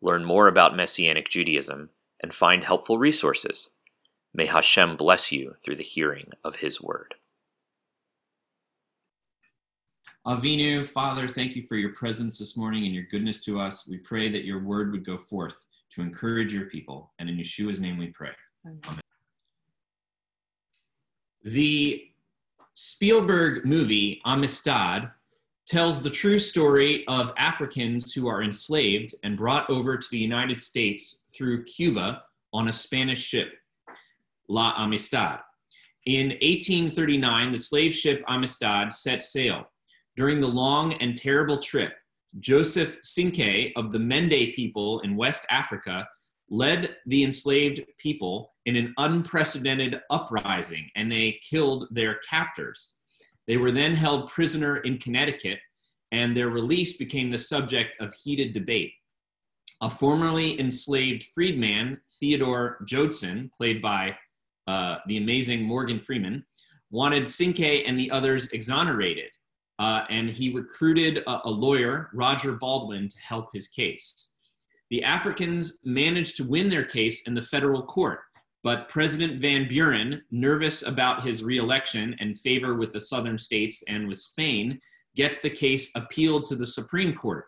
learn more about Messianic Judaism, and find helpful resources. May Hashem bless you through the hearing of His word. Avinu, Father, thank you for your presence this morning and your goodness to us. We pray that your word would go forth to encourage your people. And in Yeshua's name we pray. Amen. The Spielberg movie, Amistad, tells the true story of Africans who are enslaved and brought over to the United States through Cuba on a Spanish ship, La Amistad. In 1839, the slave ship Amistad set sail. During the long and terrible trip, Joseph Cinque of the Mende people in West Africa led the enslaved people in an unprecedented uprising and they killed their captors. They were then held prisoner in Connecticut and their release became the subject of heated debate. A formerly enslaved freedman, Theodore Joadson, played by uh, the amazing Morgan Freeman, wanted Cinque and the others exonerated, uh, and he recruited a, a lawyer, Roger Baldwin, to help his case. The Africans managed to win their case in the federal court, but President Van Buren, nervous about his reelection and favor with the southern states and with Spain, gets the case appealed to the Supreme Court.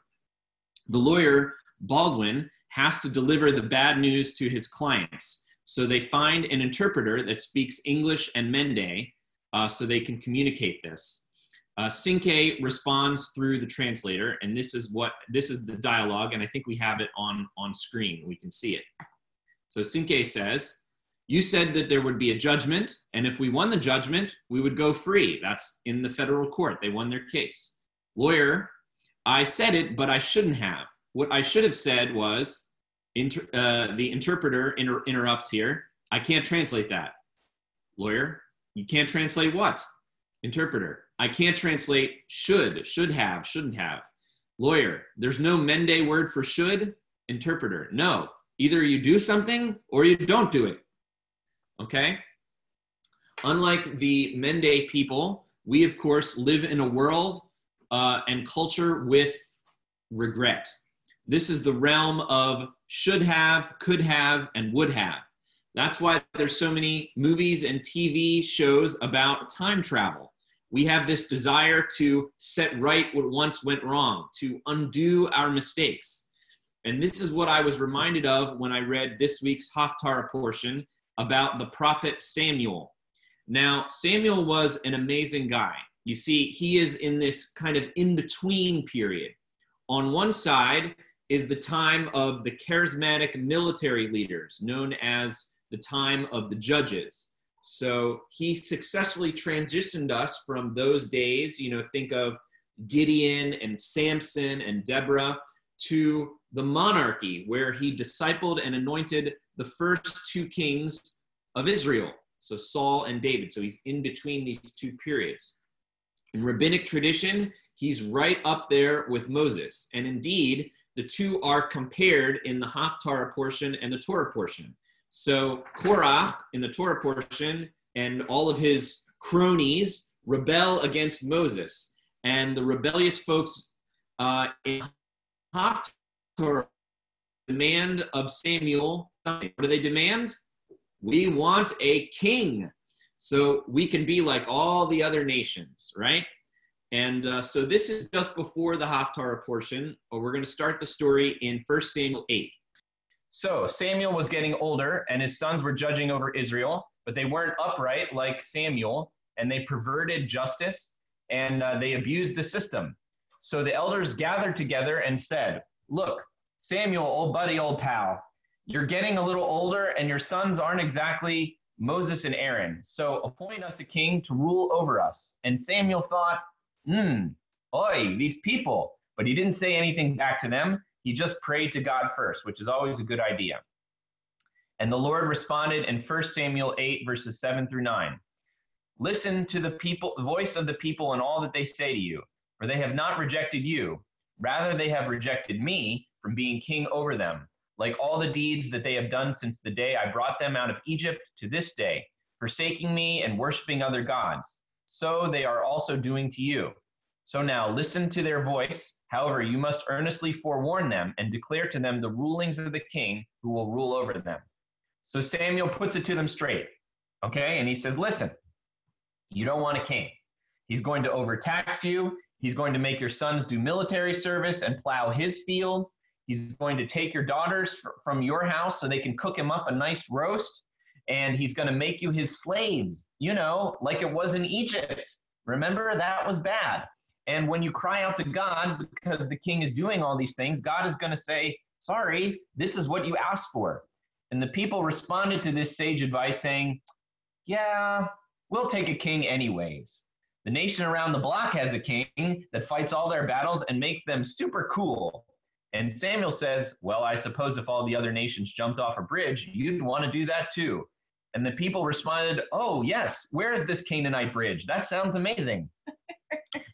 The lawyer, Baldwin, has to deliver the bad news to his clients. So they find an interpreter that speaks English and Mende uh, so they can communicate this. Uh, Cinque responds through the translator, and this is what this is the dialogue, and I think we have it on on screen. We can see it. So Cinque says, "You said that there would be a judgment, and if we won the judgment, we would go free. That's in the federal court. They won their case." Lawyer, I said it, but I shouldn't have. What I should have said was, inter, uh, the interpreter inter- interrupts here. I can't translate that. Lawyer, you can't translate what? Interpreter, I can't translate should, should have, shouldn't have. Lawyer, there's no Mende word for should. Interpreter, no. Either you do something or you don't do it. Okay? Unlike the Mende people, we of course live in a world uh, and culture with regret. This is the realm of should have, could have, and would have. That's why there's so many movies and TV shows about time travel we have this desire to set right what once went wrong, to undo our mistakes. And this is what I was reminded of when I read this week's Haftarah portion about the prophet Samuel. Now, Samuel was an amazing guy. You see, he is in this kind of in between period. On one side is the time of the charismatic military leaders, known as the time of the judges. So he successfully transitioned us from those days, you know, think of Gideon and Samson and Deborah, to the monarchy, where he discipled and anointed the first two kings of Israel, so Saul and David. So he's in between these two periods. In rabbinic tradition, he's right up there with Moses. And indeed, the two are compared in the Haftarah portion and the Torah portion. So Korah in the Torah portion and all of his cronies rebel against Moses. And the rebellious folks uh, in Haftarah demand of Samuel, what do they demand? We want a king so we can be like all the other nations, right? And uh, so this is just before the Haftarah portion. Or we're going to start the story in 1 Samuel 8. So Samuel was getting older, and his sons were judging over Israel, but they weren't upright like Samuel, and they perverted justice and uh, they abused the system. So the elders gathered together and said, Look, Samuel, old buddy, old pal, you're getting a little older, and your sons aren't exactly Moses and Aaron. So appoint us a king to rule over us. And Samuel thought, Hmm, oi, these people. But he didn't say anything back to them He just prayed to God first, which is always a good idea. And the Lord responded in 1 Samuel 8, verses 7 through 9. Listen to the people, the voice of the people and all that they say to you, for they have not rejected you. Rather, they have rejected me from being king over them, like all the deeds that they have done since the day I brought them out of Egypt to this day, forsaking me and worshiping other gods. So they are also doing to you. So now listen to their voice. However, you must earnestly forewarn them and declare to them the rulings of the king who will rule over them. So Samuel puts it to them straight. Okay. And he says, listen, you don't want a king. He's going to overtax you. He's going to make your sons do military service and plow his fields. He's going to take your daughters fr- from your house so they can cook him up a nice roast. And he's going to make you his slaves, you know, like it was in Egypt. Remember, that was bad. And when you cry out to God because the king is doing all these things, God is going to say, Sorry, this is what you asked for. And the people responded to this sage advice saying, Yeah, we'll take a king anyways. The nation around the block has a king that fights all their battles and makes them super cool. And Samuel says, Well, I suppose if all the other nations jumped off a bridge, you'd want to do that too. And the people responded, Oh, yes, where is this Canaanite bridge? That sounds amazing.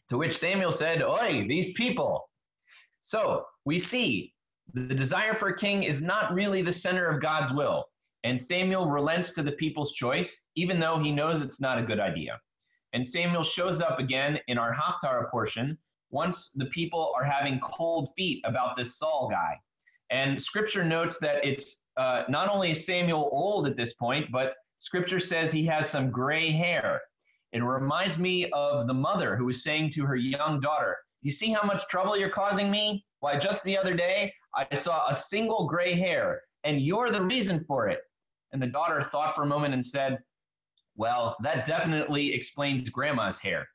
to which Samuel said, Oi, these people. So we see the desire for a king is not really the center of God's will. And Samuel relents to the people's choice, even though he knows it's not a good idea. And Samuel shows up again in our Haftarah portion once the people are having cold feet about this Saul guy. And scripture notes that it's uh, not only Samuel old at this point, but scripture says he has some gray hair. It reminds me of the mother who was saying to her young daughter, You see how much trouble you're causing me? Why, just the other day, I saw a single gray hair, and you're the reason for it. And the daughter thought for a moment and said, Well, that definitely explains grandma's hair.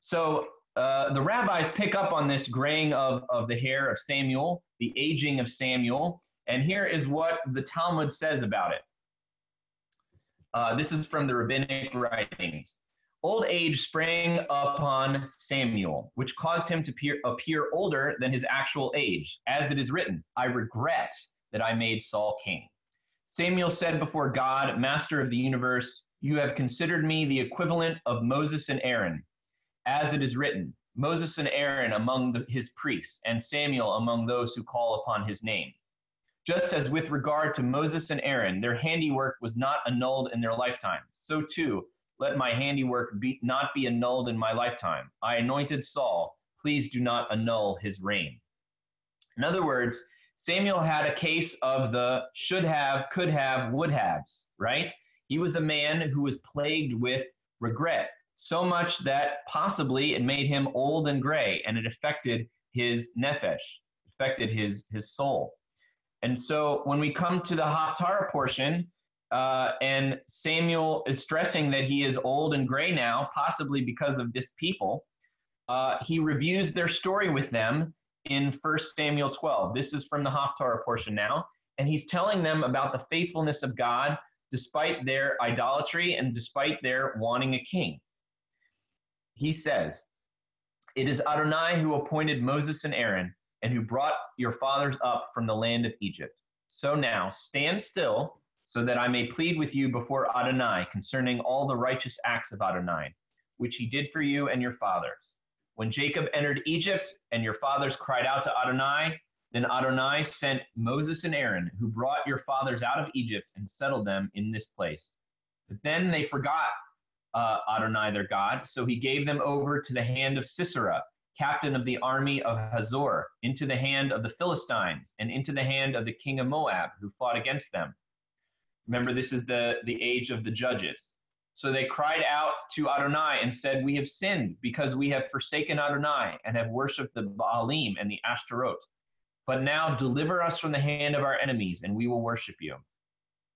So uh, the rabbis pick up on this graying of, of the hair of Samuel, the aging of Samuel, and here is what the Talmud says about it. Uh, this is from the rabbinic writings. Old age sprang upon Samuel, which caused him to appear, appear older than his actual age. As it is written, I regret that I made Saul king. Samuel said before God, Master of the universe, You have considered me the equivalent of Moses and Aaron. As it is written, Moses and Aaron among the, his priests, and Samuel among those who call upon his name. Just as with regard to Moses and Aaron, their handiwork was not annulled in their lifetimes, so too let my handiwork be, not be annulled in my lifetime. I anointed Saul. Please do not annul his reign. In other words, Samuel had a case of the should have, could have, would haves, right? He was a man who was plagued with regret, so much that possibly it made him old and gray and it affected his nephesh, affected his, his soul. And so when we come to the Haftarah portion, uh, and Samuel is stressing that he is old and gray now, possibly because of this people. Uh, he reviews their story with them in 1 Samuel 12. This is from the Haftarah portion now. And he's telling them about the faithfulness of God despite their idolatry and despite their wanting a king. He says, It is Adonai who appointed Moses and Aaron and who brought your fathers up from the land of Egypt. So now stand still so that I may plead with you before Adonai concerning all the righteous acts of Adonai, which he did for you and your fathers. When Jacob entered Egypt and your fathers cried out to Adonai, then Adonai sent Moses and Aaron, who brought your fathers out of Egypt and settled them in this place. But then they forgot uh, Adonai their God, so he gave them over to the hand of Sisera, captain of the army of Hazor, into the hand of the Philistines, and into the hand of the king of Moab, who fought against them. Remember, this is the, the age of the judges. So they cried out to Adonai and said, We have sinned because we have forsaken Adonai and have worshipped the Baalim and the Ashtaroth. But now deliver us from the hand of our enemies, and we will worship you.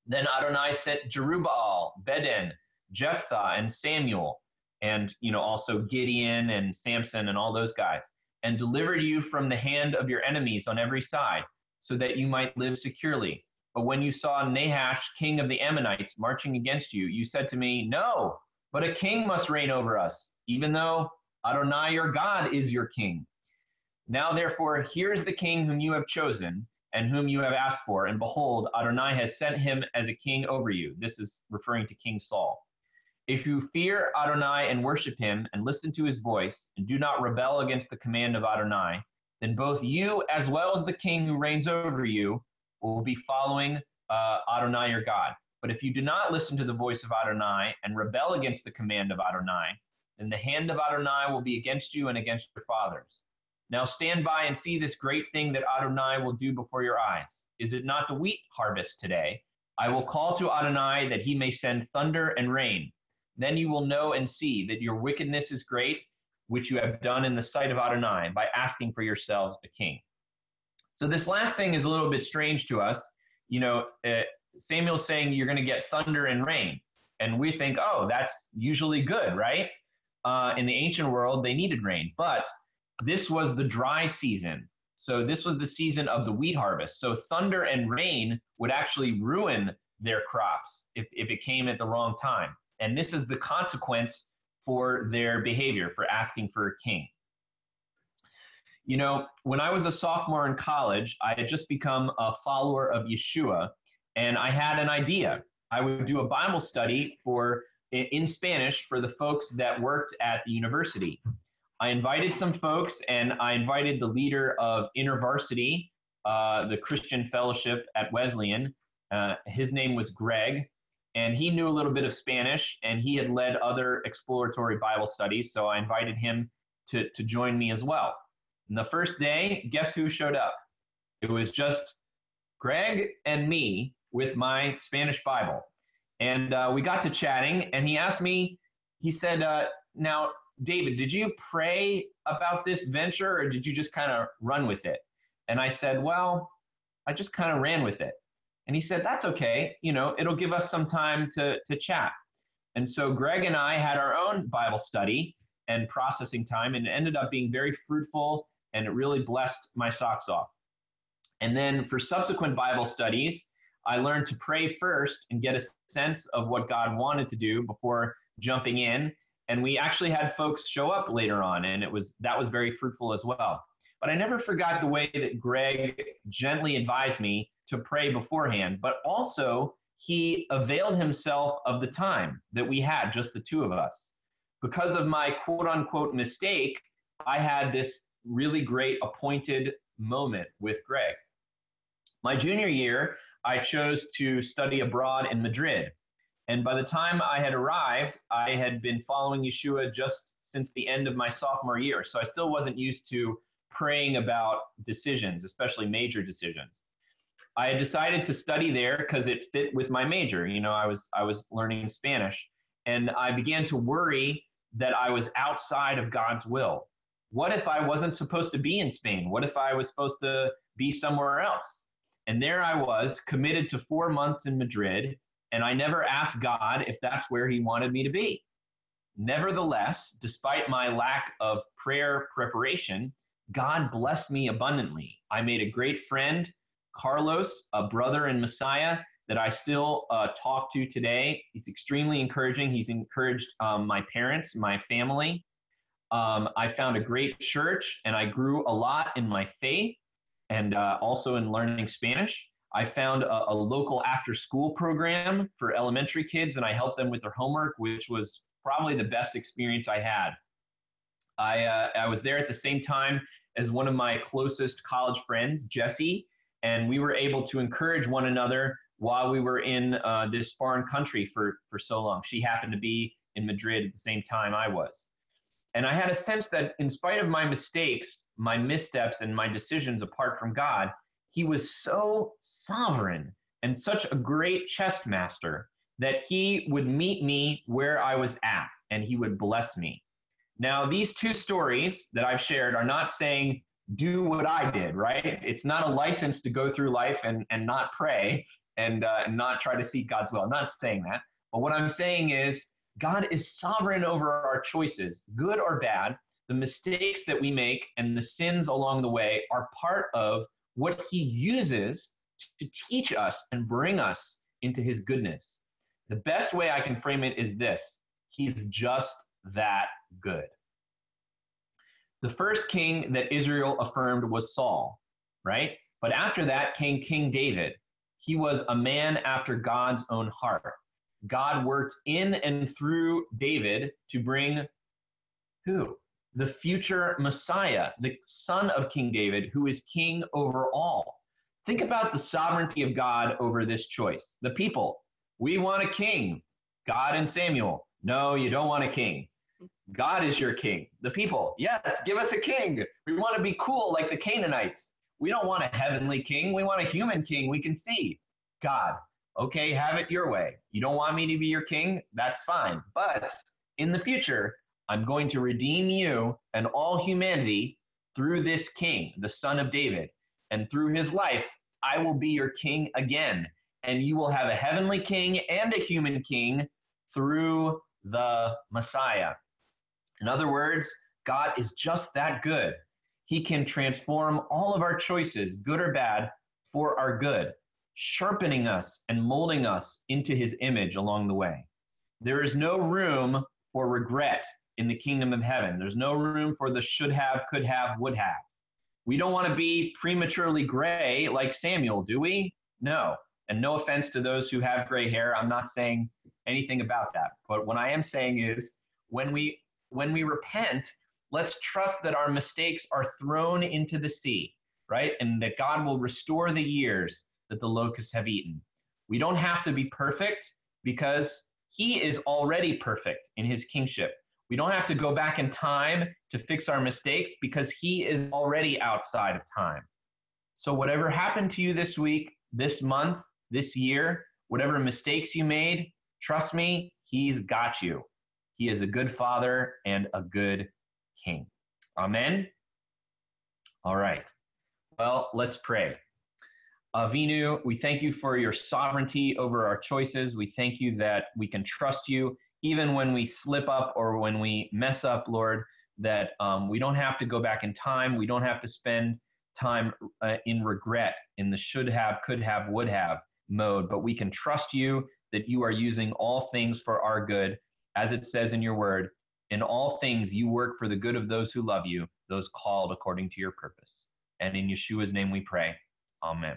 Then Adonai sent Jerubbaal, Bedan, Jephthah, and Samuel, and you know also Gideon and Samson and all those guys, and delivered you from the hand of your enemies on every side, so that you might live securely. But when you saw Nahash, king of the Ammonites, marching against you, you said to me, No, but a king must reign over us, even though Adonai your God is your king. Now, therefore, here is the king whom you have chosen and whom you have asked for. And behold, Adonai has sent him as a king over you. This is referring to King Saul. If you fear Adonai and worship him and listen to his voice and do not rebel against the command of Adonai, then both you as well as the king who reigns over you will be following uh, Adonai your God. But if you do not listen to the voice of Adonai and rebel against the command of Adonai, then the hand of Adonai will be against you and against your fathers. Now stand by and see this great thing that Adonai will do before your eyes. Is it not the wheat harvest today? I will call to Adonai that he may send thunder and rain. Then you will know and see that your wickedness is great, which you have done in the sight of Adonai by asking for yourselves a king. So this last thing is a little bit strange to us. You know, uh, Samuel's saying you're going to get thunder and rain. And we think, oh, that's usually good, right? Uh, in the ancient world, they needed rain. But this was the dry season. So this was the season of the wheat harvest. So thunder and rain would actually ruin their crops if, if it came at the wrong time. And this is the consequence for their behavior, for asking for a king. You know, when I was a sophomore in college, I had just become a follower of Yeshua, and I had an idea. I would do a Bible study for in Spanish for the folks that worked at the university. I invited some folks, and I invited the leader of InterVarsity, uh, the Christian Fellowship at Wesleyan. Uh, his name was Greg, and he knew a little bit of Spanish, and he had led other exploratory Bible studies. So I invited him to, to join me as well. And the first day, guess who showed up? It was just Greg and me with my Spanish Bible. And uh, we got to chatting, and he asked me, he said, uh, Now, David, did you pray about this venture or did you just kind of run with it? And I said, Well, I just kind of ran with it. And he said, That's okay. You know, it'll give us some time to, to chat. And so Greg and I had our own Bible study and processing time, and it ended up being very fruitful and it really blessed my socks off. And then for subsequent Bible studies, I learned to pray first and get a sense of what God wanted to do before jumping in and we actually had folks show up later on and it was that was very fruitful as well but i never forgot the way that greg gently advised me to pray beforehand but also he availed himself of the time that we had just the two of us because of my quote unquote mistake i had this really great appointed moment with greg my junior year i chose to study abroad in madrid and by the time I had arrived, I had been following Yeshua just since the end of my sophomore year. So I still wasn't used to praying about decisions, especially major decisions. I had decided to study there because it fit with my major. You know, I was I was learning Spanish, and I began to worry that I was outside of God's will. What if I wasn't supposed to be in Spain? What if I was supposed to be somewhere else? And there I was, committed to four months in Madrid, and I never asked God if that's where He wanted me to be. Nevertheless, despite my lack of prayer preparation, God blessed me abundantly. I made a great friend, Carlos, a brother in Messiah that I still uh, talk to today. He's extremely encouraging. He's encouraged um, my parents, my family. Um, I found a great church and I grew a lot in my faith and uh, also in learning Spanish. I found a, a local after school program for elementary kids and I helped them with their homework, which was probably the best experience I had. I, uh, I was there at the same time as one of my closest college friends, Jesse, and we were able to encourage one another while we were in uh, this foreign country for, for so long. She happened to be in Madrid at the same time I was. And I had a sense that, in spite of my mistakes, my missteps, and my decisions apart from God, he was so sovereign and such a great chess master that he would meet me where I was at and he would bless me. Now, these two stories that I've shared are not saying do what I did, right? It's not a license to go through life and, and not pray and uh, not try to seek God's will. I'm not saying that. But what I'm saying is God is sovereign over our choices, good or bad. The mistakes that we make and the sins along the way are part of what he uses to teach us and bring us into his goodness. The best way I can frame it is this He's just that good. The first king that Israel affirmed was Saul, right? But after that came King David. He was a man after God's own heart. God worked in and through David to bring who? The future Messiah, the son of King David, who is king over all. Think about the sovereignty of God over this choice. The people, we want a king. God and Samuel, no, you don't want a king. God is your king. The people, yes, give us a king. We want to be cool like the Canaanites. We don't want a heavenly king. We want a human king we can see. God, okay, have it your way. You don't want me to be your king? That's fine. But in the future, I'm going to redeem you and all humanity through this king, the son of David. And through his life, I will be your king again. And you will have a heavenly king and a human king through the Messiah. In other words, God is just that good. He can transform all of our choices, good or bad, for our good, sharpening us and molding us into his image along the way. There is no room for regret in the kingdom of heaven. There's no room for the should have, could have, would have. We don't want to be prematurely gray like Samuel, do we? No. And no offense to those who have gray hair. I'm not saying anything about that. But what I am saying is when we when we repent, let's trust that our mistakes are thrown into the sea, right? And that God will restore the years that the locusts have eaten. We don't have to be perfect because he is already perfect in his kingship. We don't have to go back in time to fix our mistakes because he is already outside of time. So, whatever happened to you this week, this month, this year, whatever mistakes you made, trust me, he's got you. He is a good father and a good king. Amen. All right. Well, let's pray. Avinu, we thank you for your sovereignty over our choices. We thank you that we can trust you even when we slip up or when we mess up, Lord, that um, we don't have to go back in time. We don't have to spend time uh, in regret, in the should have, could have, would have mode, but we can trust you that you are using all things for our good. As it says in your word, in all things you work for the good of those who love you, those called according to your purpose. And in Yeshua's name we pray. Amen.